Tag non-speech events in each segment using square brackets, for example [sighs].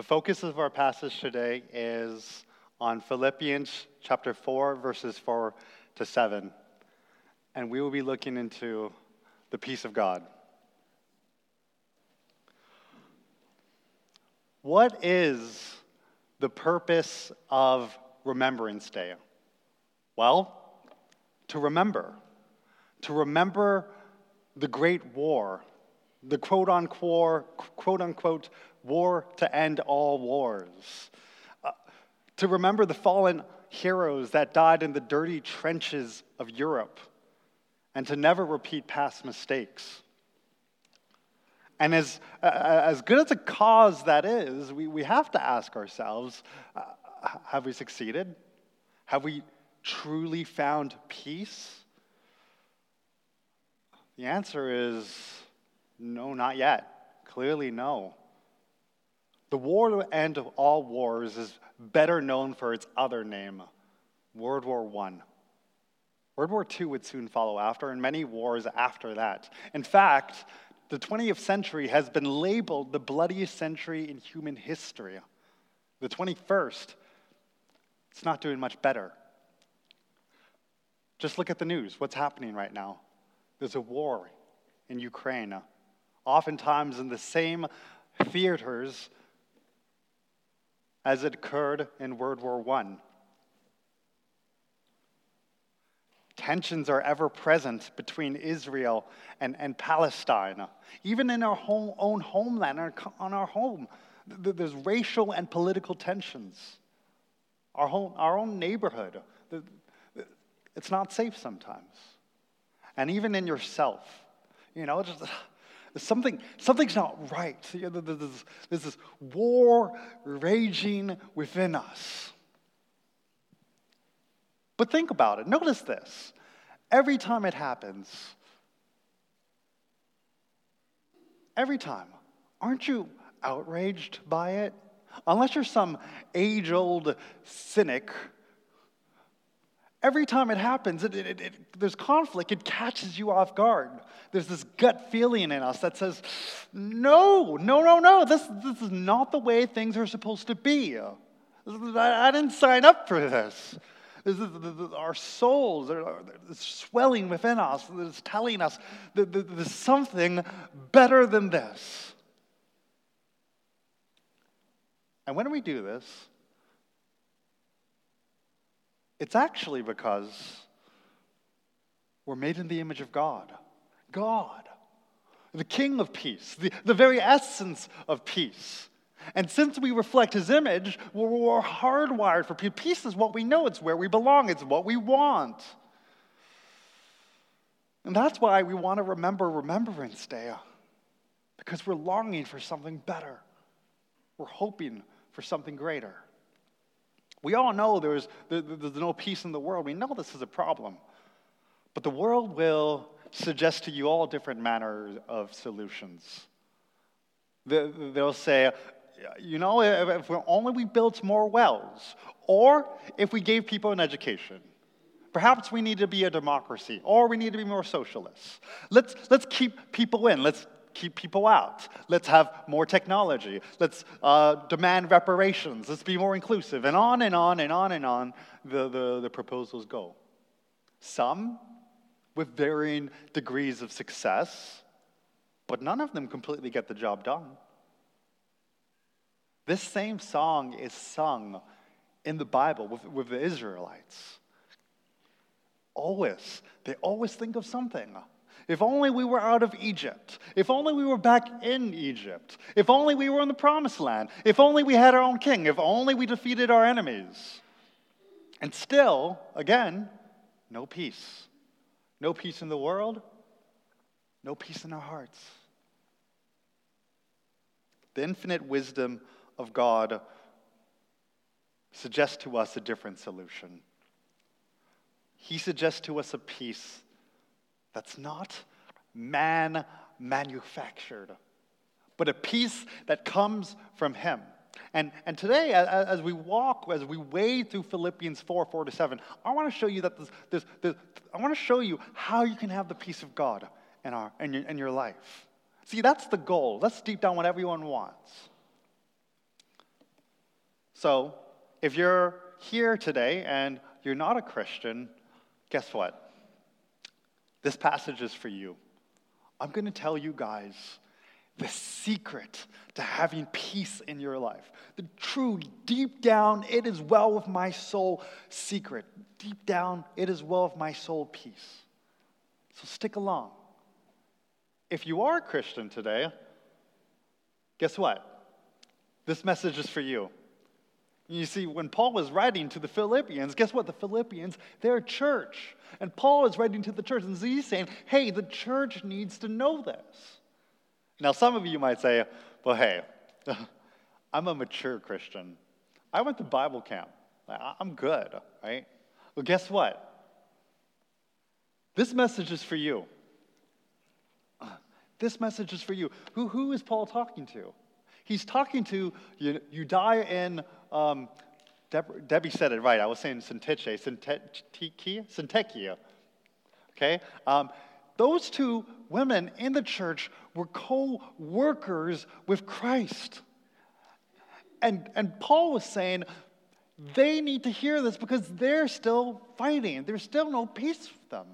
The focus of our passage today is on Philippians chapter 4, verses 4 to 7. And we will be looking into the peace of God. What is the purpose of Remembrance Day? Well, to remember. To remember the Great War, the quote unquote, quote unquote war to end all wars. Uh, to remember the fallen heroes that died in the dirty trenches of Europe, and to never repeat past mistakes. And as, uh, as good as a cause that is, we, we have to ask ourselves uh, have we succeeded? Have we truly found peace? The answer is no, not yet. Clearly, no. The war to end of all wars is better known for its other name, World War I. World War II would soon follow after, and many wars after that. In fact, the 20th century has been labeled the bloodiest century in human history. The 21st, it's not doing much better. Just look at the news. What's happening right now? There's a war in Ukraine, oftentimes in the same theaters as it occurred in World War I. Tensions are ever present between Israel and, and Palestine. Even in our home, own homeland, our, on our home, there's racial and political tensions. Our, home, our own neighborhood, it's not safe sometimes. And even in yourself, you know, just something, something's not right. There's, there's this war raging within us. But think about it. Notice this. Every time it happens, every time, aren't you outraged by it? Unless you're some age old cynic Every time it happens, it, it, it, there's conflict. It catches you off guard. There's this gut feeling in us that says, no, no, no, no, this, this is not the way things are supposed to be. I, didn't sign up for this. this is, our souls are swelling within us. It's telling us that there's something better than this. And when we do this, it's actually because we're made in the image of God. God, the King of peace, the, the very essence of peace. And since we reflect his image, we're, hardwired for peace. Peace is what we know, it's where we belong, it's what we want. And that's why we want to remember Remembrance Day, because we're longing for something better. We're hoping for something greater. We all know there's, there's no peace in the world. We know this is a problem. But the world will suggest to you all different manners of solutions. They'll say, you know, if only we built more wells, or if we gave people an education. Perhaps we need to be a democracy, or we need to be more socialists. Let's, let's keep people in. Let's keep people out. Let's have more technology. Let's uh, demand reparations. Let's be more inclusive. And on and on and on and on the, the, the proposals go. Some with varying degrees of success, but none of them completely get the job done. This same song is sung in the Bible with, with the Israelites. Always, they always think of something. If only we were out of Egypt. If only we were back in Egypt. If only we were in the promised land. If only we had our own king. If only we defeated our enemies. And still, again, no peace. No peace in the world, no peace in our hearts. The infinite wisdom of God suggests to us a different solution. He suggests to us a peace that's not man manufactured, but a peace that comes from Him. And, and today, as we walk, as we wade through Philippians 4 4 to 7, I want to show you that this, this, this, I want to show you how you can have the peace of God in, our, in, your, in your life. See, that's the goal. That's deep down what everyone wants. So, if you're here today and you're not a Christian, guess what? This passage is for you. I'm going to tell you guys the secret to having peace in your life. The true, deep down, it is well with my soul secret. Deep down, it is well with my soul peace. So stick along. If you are a Christian today, guess what? This message is for you. You see, when Paul was writing to the Philippians, guess what? The Philippians, they're a church. And Paul is writing to the church, and he's saying, hey, the church needs to know this. Now, some of you might say, well, hey, [laughs] I'm a mature Christian. I went to Bible camp. I'm good, right? Well, guess what? This message is for you. [sighs] This message is for you. Who, who is Paul talking to? He's talking to Euodia in, um, Deb- Debbie said it right. I was saying Syntyche, Syntyche, Okay? Um, those two women in the church were co workers with Christ. And, and Paul was saying they need to hear this because they're still fighting. There's still no peace for them.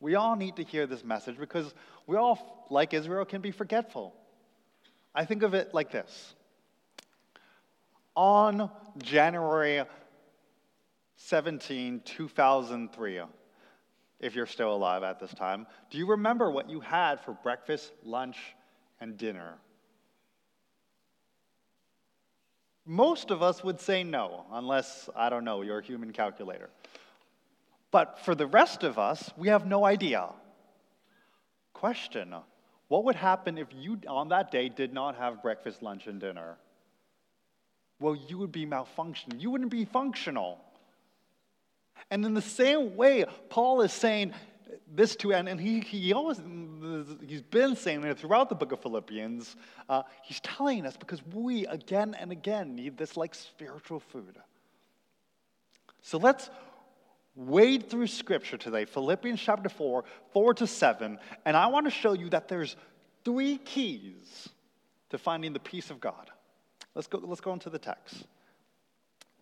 We all need to hear this message because we all, like Israel, can be forgetful. I think of it like this On January 17, 2003, if you're still alive at this time, do you remember what you had for breakfast, lunch, and dinner? Most of us would say no, unless, I don't know, you're a human calculator. But for the rest of us, we have no idea. Question What would happen if you, on that day, did not have breakfast, lunch, and dinner? Well, you would be malfunctioning. You wouldn't be functional. And in the same way, Paul is saying this to, and, and he, he always, he's been saying it throughout the book of Philippians. Uh, he's telling us because we, again and again, need this like spiritual food. So let's wade through scripture today, Philippians chapter 4, 4 to 7, and I want to show you that there's three keys to finding the peace of God. Let's go, let's go into the text.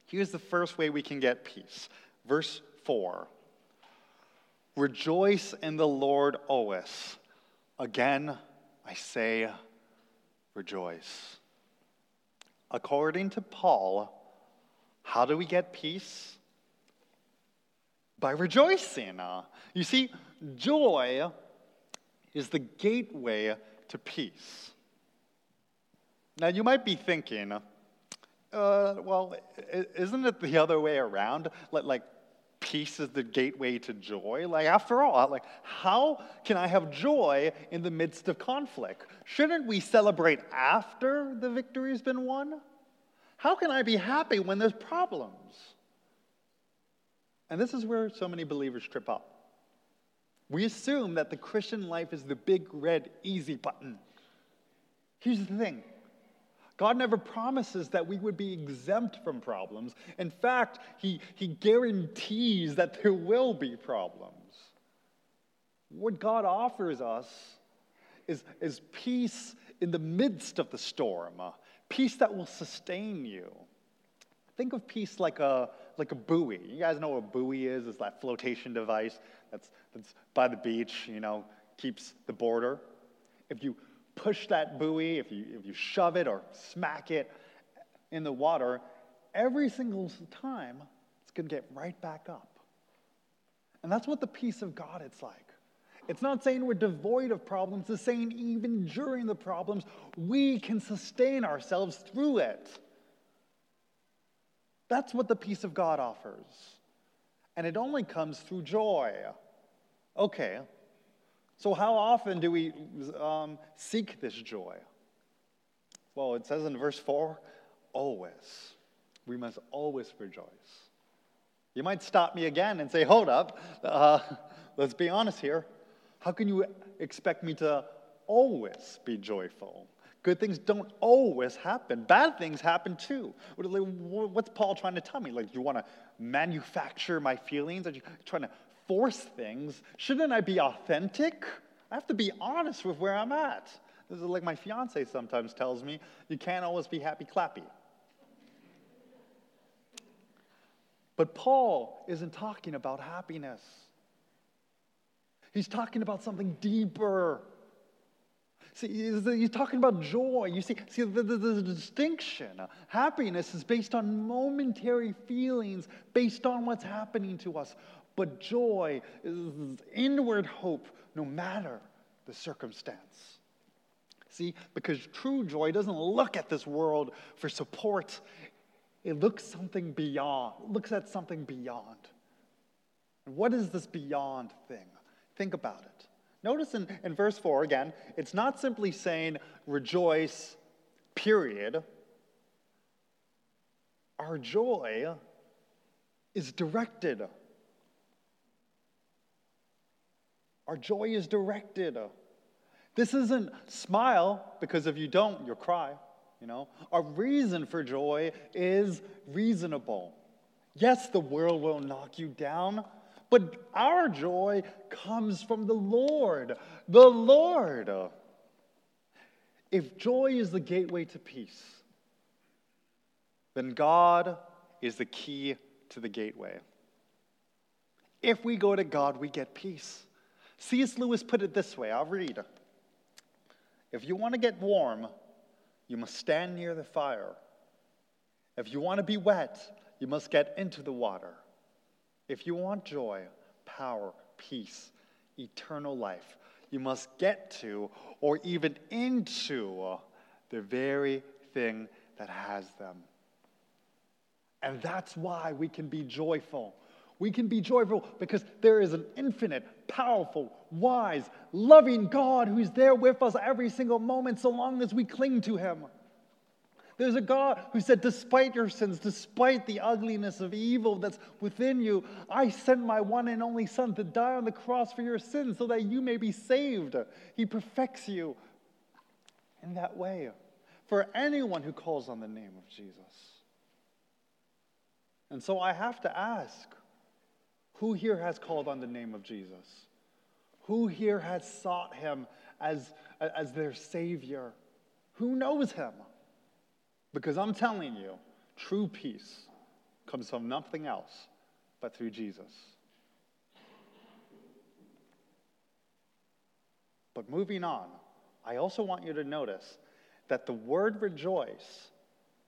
Here's the first way we can get peace. Verse 4 Rejoice in the Lord always. Again, I say, rejoice. According to Paul, how do we get peace? By rejoicing. You see, joy is the gateway to peace. Now, you might be thinking, uh, well, isn't it the other way around? Like, peace is the gateway to joy? Like, after all, like, how can I have joy in the midst of conflict? Shouldn't we celebrate after the victory has been won? How can I be happy when there's problems? And this is where so many believers trip up. We assume that the Christian life is the big red easy button. Here's the thing God never promises that we would be exempt from problems. In fact, He, he guarantees that there will be problems. What God offers us is, is peace in the midst of the storm, uh, peace that will sustain you. Think of peace like a, like a buoy. You guys know what a buoy is? It's that flotation device that's, that's by the beach, you know, keeps the border. If you push that buoy, if you, if you shove it or smack it in the water, every single time it's going to get right back up. And that's what the peace of God it's like. It's not saying we're devoid of problems, it's saying even during the problems, we can sustain ourselves through it. That's what the peace of God offers. And it only comes through joy. Okay, so how often do we um, seek this joy? Well, it says in verse 4 always. We must always rejoice. You might stop me again and say, hold up, uh, let's be honest here. How can you expect me to always be joyful? Good things don't always happen. Bad things happen too. What's Paul trying to tell me? Like, you want to manufacture my feelings? Are you trying to force things? Shouldn't I be authentic? I have to be honest with where I'm at. This is like my fiance sometimes tells me you can't always be happy clappy. But Paul isn't talking about happiness, he's talking about something deeper. See, he's talking about joy. You see, see the, the, the, distinction. Happiness is based on momentary feelings, based on what's happening to us. But joy is inward hope, no matter the circumstance. See, because true joy doesn't look at this world for support. It looks something beyond, looks at something beyond. What is this beyond thing? Think about it. Notice in, in verse 4 again, it's not simply saying rejoice, period. Our joy is directed. Our joy is directed. This isn't smile because if you don't, you'll cry. You know, our reason for joy is reasonable. Yes, the world will knock you down, but our joy comes from the Lord. The Lord. If joy is the gateway to peace, then God is the key to the gateway. If we go to God, we get peace. C.S. Lewis put it this way I'll read. If you want to get warm, you must stand near the fire. If you want to be wet, you must get into the water. If you want joy, power, peace, eternal life, you must get to or even into the very thing that has them. And that's why we can be joyful. We can be joyful because there is an infinite, powerful, wise, loving God who's there with us every single moment so long as we cling to Him. There's a God who said, Despite your sins, despite the ugliness of evil that's within you, I sent my one and only Son to die on the cross for your sins so that you may be saved. He perfects you in that way for anyone who calls on the name of Jesus. And so I have to ask who here has called on the name of Jesus? Who here has sought him as, as their Savior? Who knows him? Because I'm telling you, true peace comes from nothing else but through Jesus. But moving on, I also want you to notice that the word rejoice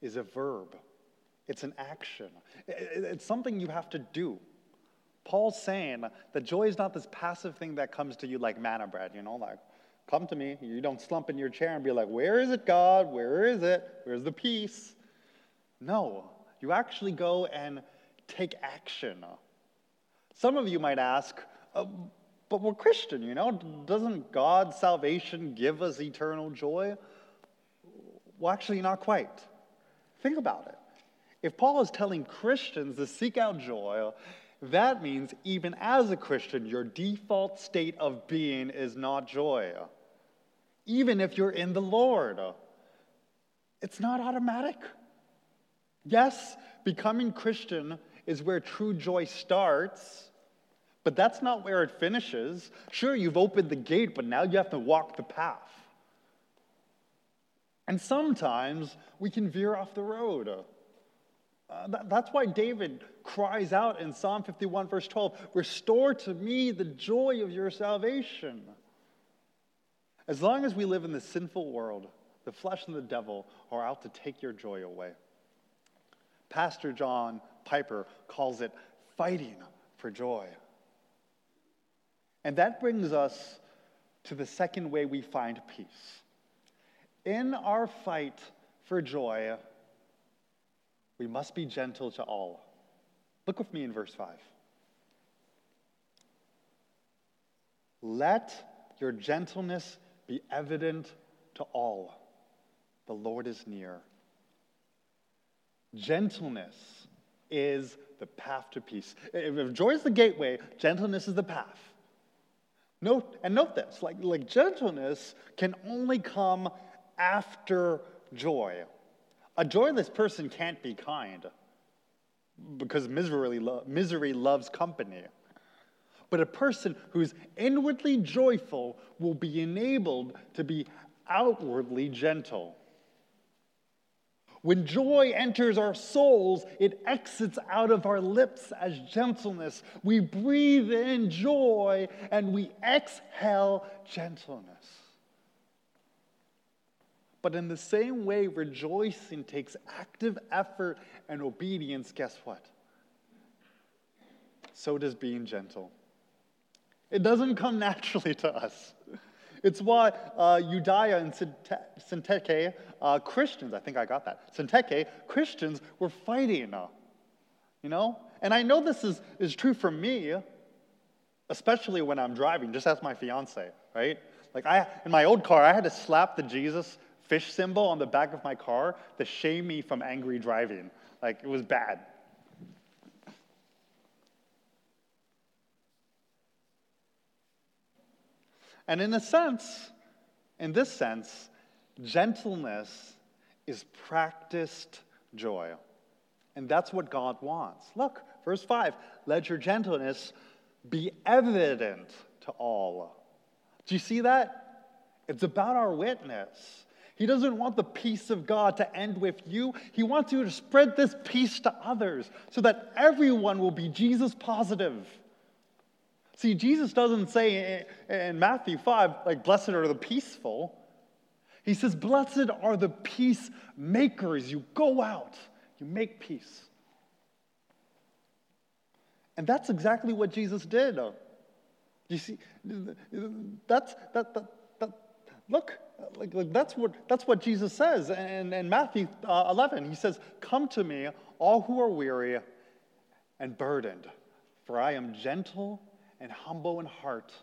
is a verb, it's an action, it's something you have to do. Paul's saying that joy is not this passive thing that comes to you like manna bread, you know, like, come to me. You don't slump in your chair and be like, where is it, God? Where is it? Where's the peace? No, you actually go and take action. Some of you might ask, uh, but we're Christian, you know? Doesn't God's salvation give us eternal joy? Well, actually, not quite. Think about it. If Paul is telling Christians to seek out joy, that means even as a Christian, your default state of being is not joy. Even if you're in the Lord, it's not automatic. Yes, becoming Christian is where true joy starts, but that's not where it finishes. Sure, you've opened the gate, but now you have to walk the path. And sometimes we can veer off the road. Uh, that, that's why David cries out in Psalm 51, verse 12 Restore to me the joy of your salvation. As long as we live in the sinful world, the flesh and the devil are out to take your joy away. Pastor John Piper calls it fighting for joy. And that brings us to the second way we find peace. In our fight for joy, we must be gentle to all. Look with me in verse 5. Let your gentleness be evident to all. The Lord is near. Gentleness is the path to peace. If joy is the gateway, gentleness is the path. Note, and note this like, like gentleness can only come after joy. A joyless person can't be kind because misery, lo- misery loves company. But a person who's inwardly joyful will be enabled to be outwardly gentle. When joy enters our souls, it exits out of our lips as gentleness. We breathe in joy and we exhale gentleness. But in the same way, rejoicing takes active effort and obedience, guess what? So does being gentle. It doesn't come naturally to us. It's why uh, Euodia and Syntyche, uh, Christians, I think I got that, Syntyche, Christians were fighting, uh, you know? And I know this is, is true for me, especially when I'm driving. Just ask my fiance, right? Like I, in my old car, I had to slap the Jesus fish symbol on the back of my car to shame me from angry driving. Like it was bad. And in a sense, in this sense, gentleness is practiced joy. And that's what God wants. Look, verse 5 let your gentleness be evident to all. Do you see that? It's about our witness. He doesn't want the peace of God to end with you. He wants you to spread this peace to others so that everyone will be Jesus positive. See, Jesus doesn't say in Matthew 5, like, blessed are the peaceful. He says, blessed are the peacemakers. You go out, you make peace. And that's exactly what Jesus did. You see, that's, that, that, that look, like, like, that's, what, that's what Jesus says. And in Matthew uh, 11, he says, Come to me, all who are weary and burdened, for I am gentle and humble in heart,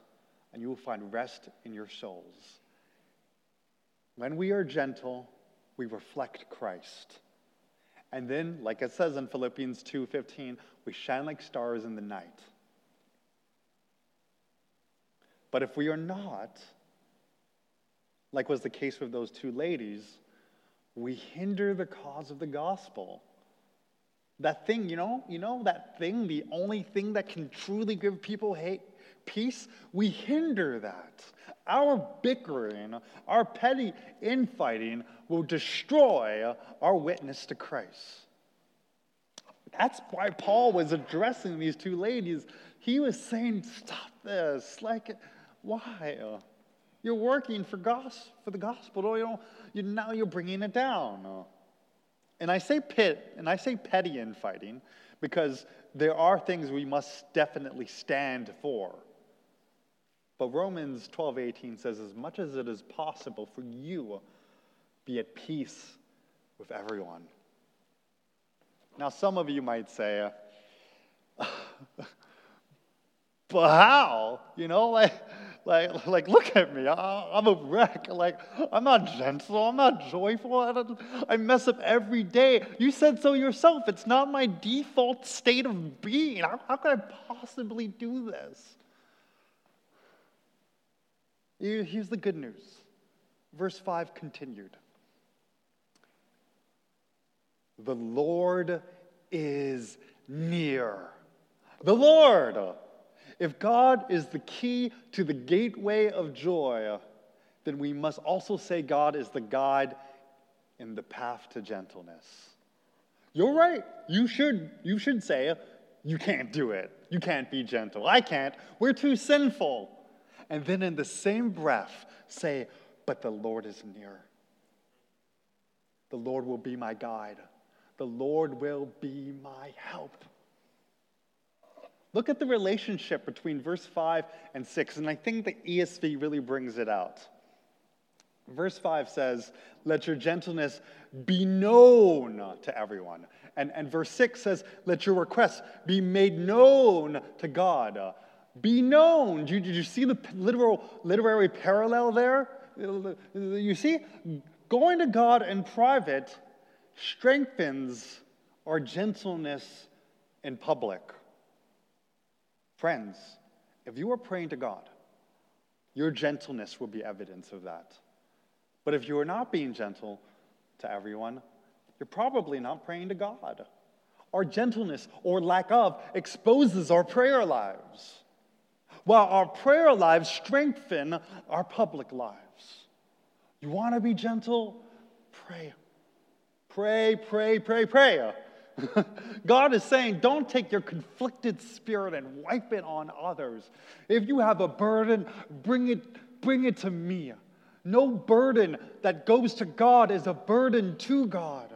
and you will find rest in your souls. When we are gentle, we reflect Christ. And then, like it says in Philippians 2:15, we shine like stars in the night. But if we are not, like was the case with those two ladies, we hinder the cause of the gospel. That thing, you know, you know, that thing, the only thing that can truly give people hate, peace, we hinder that. Our bickering, our petty infighting will destroy our witness to Christ. That's why Paul was addressing these two ladies. He was saying, Stop this. Like, why? You're working for, gos- for the gospel. You know, you, now you're bringing it down. And I say pit, and I say petty infighting because there are things we must definitely stand for. But Romans 12, 18 says, as much as it is possible for you, be at peace with everyone. Now, some of you might say, [laughs] but how? You know, like, like, like, look at me. I, am a wreck. Like, I'm not gentle. I'm not joyful. I, I mess up every day. You said so yourself. It's not my default state of being. How, how could I possibly do this? Here's the good news. Verse 5 continued The Lord is near. The Lord. If God is the key to the gateway of joy, then we must also say God is the guide in the path to gentleness. You're right. You should, you should say, You can't do it. You can't be gentle. I can't. We're too sinful. And then in the same breath, say, But the Lord is near. The Lord will be my guide. The Lord will be my help. Look at the relationship between verse 5 and 6, and I think the ESV really brings it out. Verse 5 says, Let your gentleness be known to everyone. And, and verse 6 says, Let your requests be made known to God. Be known. Did you, did you see the literal, literary parallel there? You see, going to God in private strengthens our gentleness in public. Friends, if you are praying to God, your gentleness will be evidence of that. But if you are not being gentle to everyone, you're probably not praying to God. Our gentleness or lack of exposes our prayer lives, while our prayer lives strengthen our public lives. You want to be gentle? Pray. pray, pray, pray, pray. [laughs] God is saying, don't take your conflicted spirit and wipe it on others. If you have a burden, bring it, bring it to me. No burden that goes to God is a burden to God.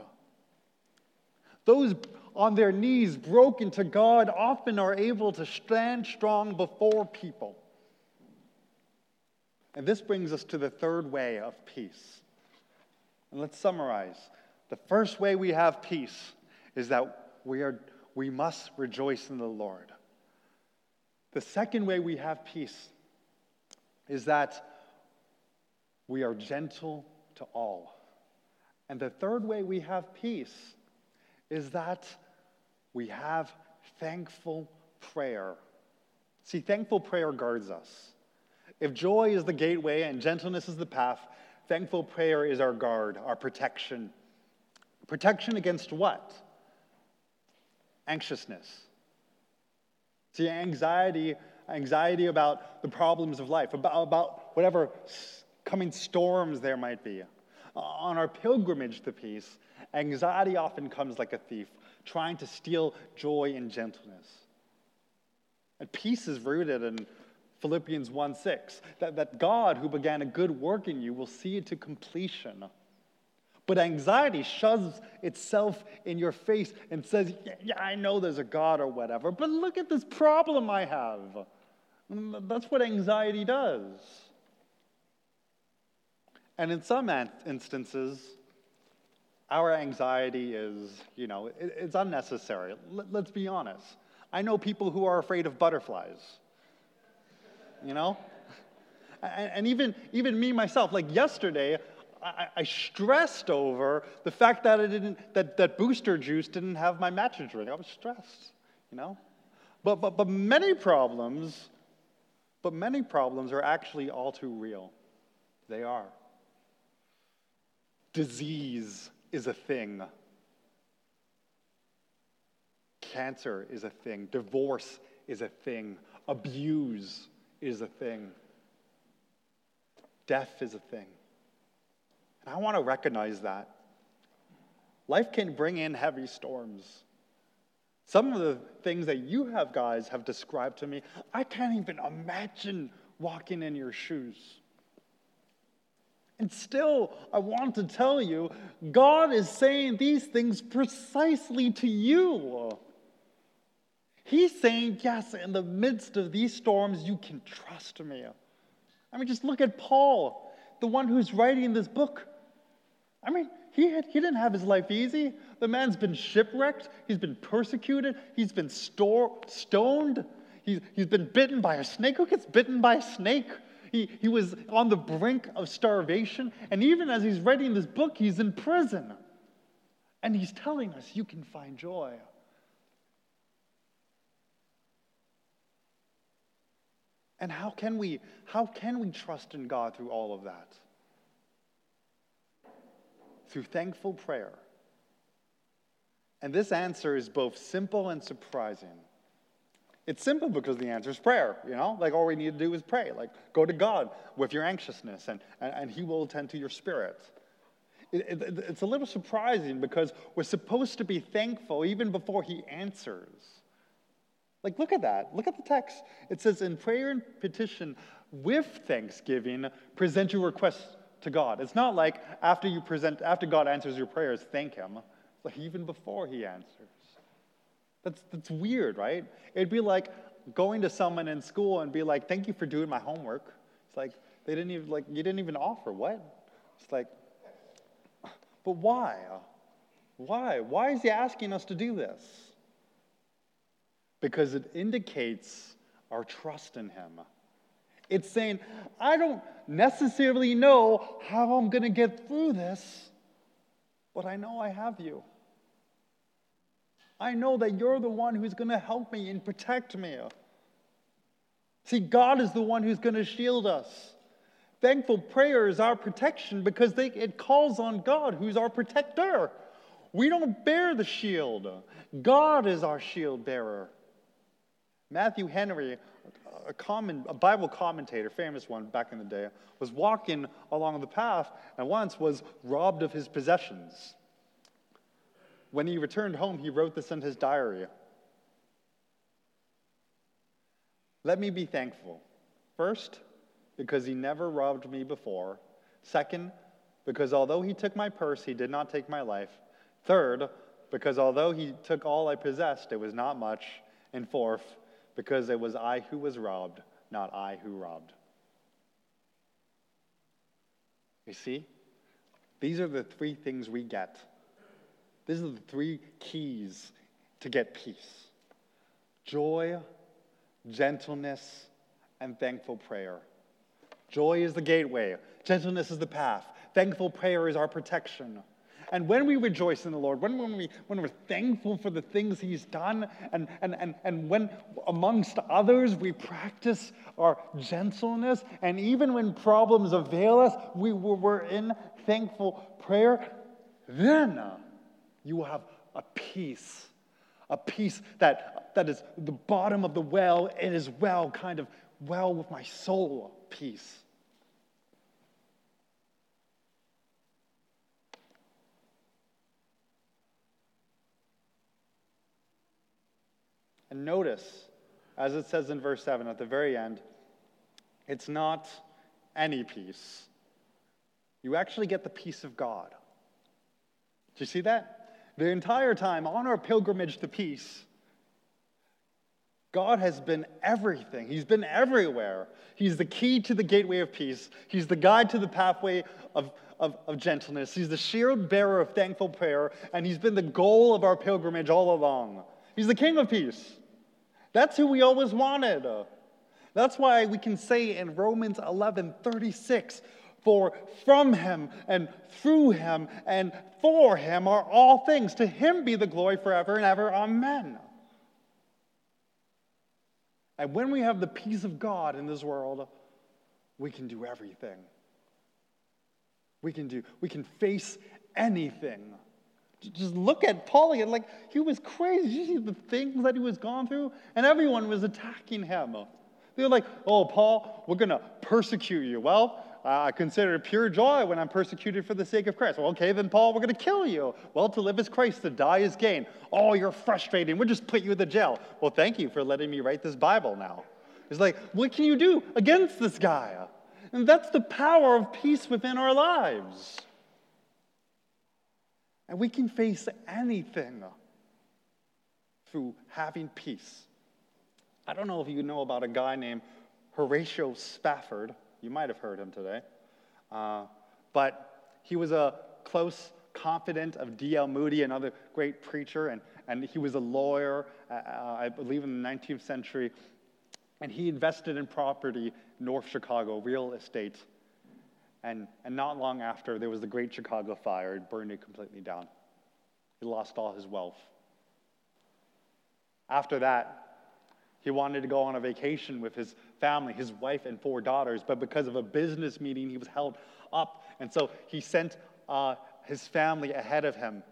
Those on their knees, broken to God, often are able to stand strong before people. And this brings us to the third way of peace. And let's summarize. The first way we have peace is that we, are, we must rejoice in the Lord. The second way we have peace is that we are gentle to all. And the third way we have peace is that we have thankful prayer. See, thankful prayer guards us. If joy is the gateway and gentleness is the path, thankful prayer is our guard, our protection. Protection against what? Anxiousness. See, anxiety, anxiety about the problems of life, about, about whatever coming storms there might be. Uh, on our pilgrimage to peace, anxiety often comes like a thief, trying to steal joy and gentleness. And peace is rooted in Philippians 1 6, that, that God who began a good work in you will see it to completion. But anxiety shoves itself in your face and says, yeah, yeah, I know there's a God or whatever, but look at this problem I have. Mm, that's what anxiety does. And in some instances, our anxiety is, you know, it's unnecessary. Let's be honest. I know people who are afraid of butterflies you know? [laughs] And, and even, even me myself, like yesterday, I, I, stressed over the fact that, I didn't, that, that booster juice didn't have my matcha drink. I was stressed, you know? But, but, but many problems, but many problems are actually all too real. They are. Disease is a thing. Cancer is a thing. Divorce is a thing. Abuse is a thing. Death is a thing. And I want to recognize that. Life can bring in heavy storms. Some of the things that you have guys have described to me, I can't even imagine walking in your shoes. And still, I want to tell you, God is saying these things precisely to you. He's saying, yes, in the midst of these storms, you can trust me. I mean, just look at Paul, the one who's writing this book. I mean, he, had, he didn't have his life easy. The man's been shipwrecked, he's been persecuted, he's been store, stoned, he's, he's been bitten by a snake. Who gets bitten by a snake? He, he was on the brink of starvation, and even as he's writing this book, he's in prison. And he's telling us you can find joy. And how can we how can we trust in God through all of that? Through thankful prayer. And this answer is both simple and surprising. It's simple because the answer is prayer, you know? Like all we need to do is pray. Like go to God with your anxiousness and, and, and He will attend to your spirit. It, it, it's a little surprising because we're supposed to be thankful even before He answers. Like, look at that. Look at the text. It says, in prayer and petition with thanksgiving, present your requests to God. It's not like after you present, after God answers your prayers, thank Him. It's like even before He answers. That's, that's weird, right? It'd be like going to someone in school and be like, thank you for doing my homework. It's like, they didn't even, like, you didn't even offer. What? It's like, but why? Why? Why is He asking us to do this? because it indicates our trust in Him. It's saying, I don't necessarily know how I'm going to get through this, but I know I have you. I know that you're the one who's going to help me and protect me. See, God is the one who's going to shield us. Thankful prayer is our protection because they, it calls on God, who's our protector. We don't bear the shield, God is our shield bearer. Matthew Henry, a, common, a Bible commentator, famous one back in the day, was walking along the path and once was robbed of his possessions. when he returned home, he wrote this in his diary. Let me be thankful. First, because he never robbed me before. Second, because although he took my purse, he did not take my life. Third, because although he took all I possessed, it was not much. And fourth, because it was I who was robbed, not I who robbed. You see? These are the three things we get. These are the three keys to get peace joy, gentleness, and thankful prayer. Joy is the gateway, gentleness is the path, thankful prayer is our protection. And when we rejoice in the Lord, when, when, we, when we're thankful for the things He's done, and, and, and, and when amongst others we practice our gentleness, and even when problems avail us, we, we're in thankful prayer, then you will have a peace. A peace that, that is the bottom of the well. It is well, kind of well with my soul peace. And notice, as it says in verse 7 at the very end, it's not any peace. You actually get the peace of God. Do you see that? The entire time on our pilgrimage to peace, God has been everything. He's been everywhere. He's the key to the gateway of peace. He's the guide to the pathway of, of, of, gentleness. He's the shield bearer of thankful prayer, and He's been the goal of our pilgrimage all along. He's the King of peace. That's who we always wanted. That's why we can say in Romans 11 36, for from him and through him and for him are all things. To him be the glory forever and ever. Amen. And when we have the peace of God in this world, we can do everything. We can do, we can face anything. Just look at Paul again. Like, he was crazy. You see the things that he was going through? And everyone was attacking him. They were like, oh, Paul, we're going to persecute you. Well, I consider it pure joy when I'm persecuted for the sake of Christ. Well, okay, then, Paul, we're going to kill you. Well, to live is Christ, to die is gain. Oh, you're frustrating. We'll just put you in the jail. Well, thank you for letting me write this Bible now. It's like, what can you do against this guy? And that's the power of peace within our lives. And we can face anything through having peace. I don't know if you know about a guy named Horatio Spafford. You might have heard him today. Uh, but he was a close confidant of D.L. Moody, another great preacher, and, and he was a lawyer, uh, uh I believe, in the 19th century. And he invested in property North Chicago, real estate. And, and not long after, there was the Great Chicago Fire. It burned it completely down. He lost all his wealth. After that, he wanted to go on a vacation with his family, his wife, and four daughters, but because of a business meeting, he was held up. And so he sent uh, his family ahead of him.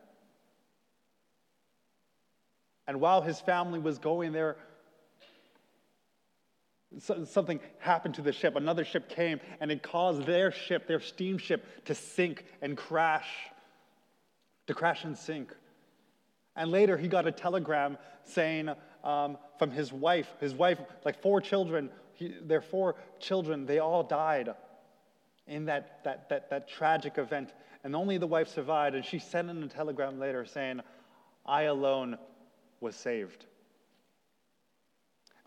And while his family was going there, something happened to the ship. Another ship came and it caused their ship, their steamship, to sink and crash, to crash and sink. And later he got a telegram saying um, from his wife, his wife, like four children, he, their four children, they all died in that, that, that, that tragic event. And only the wife survived. And she sent in a telegram later saying, I alone was saved.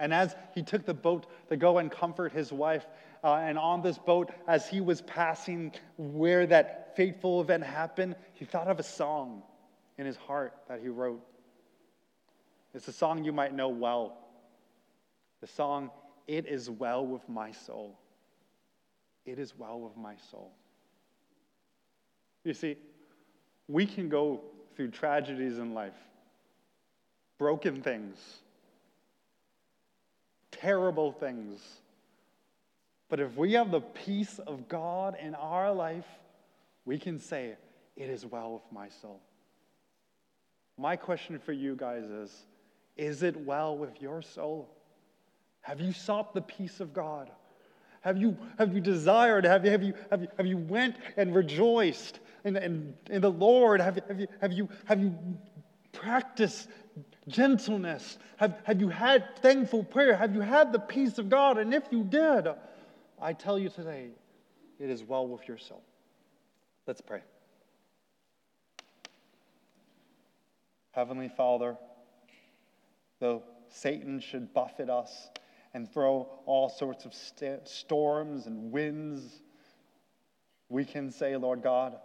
And as he took the boat to go and comfort his wife, uh, and on this boat, as he was passing where that fateful event happened, he thought of a song in his heart that he wrote. It's a song you might know well. The song, It Is Well With My Soul. It is well with my soul. You see, we can go through tragedies in life, broken things terrible things. But if we have the peace of God in our life, we can say, It is well with my soul. My question for you guys is Is it well with your soul? Have you sought the peace of God? Have you, have you desired? Have you, have, you, have, you, have you went and rejoiced in, in, in the Lord? Have have, you, have, you, have you practiced gentleness? Have, have you had thankful prayer? Have you had the peace of God? And if you did, I tell you today, it is well with your soul. Let's pray. Heavenly Father, though Satan should buffet us and throw all sorts of st- storms and winds, we can say, Lord God,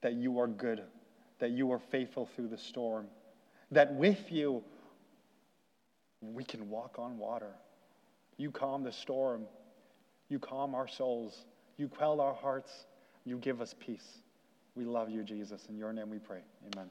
that you are good, that you are faithful through the storm, that with you we can walk on water. You calm the storm, you calm our souls, you quell our hearts, you give us peace. We love you, Jesus. In your name we pray. Amen.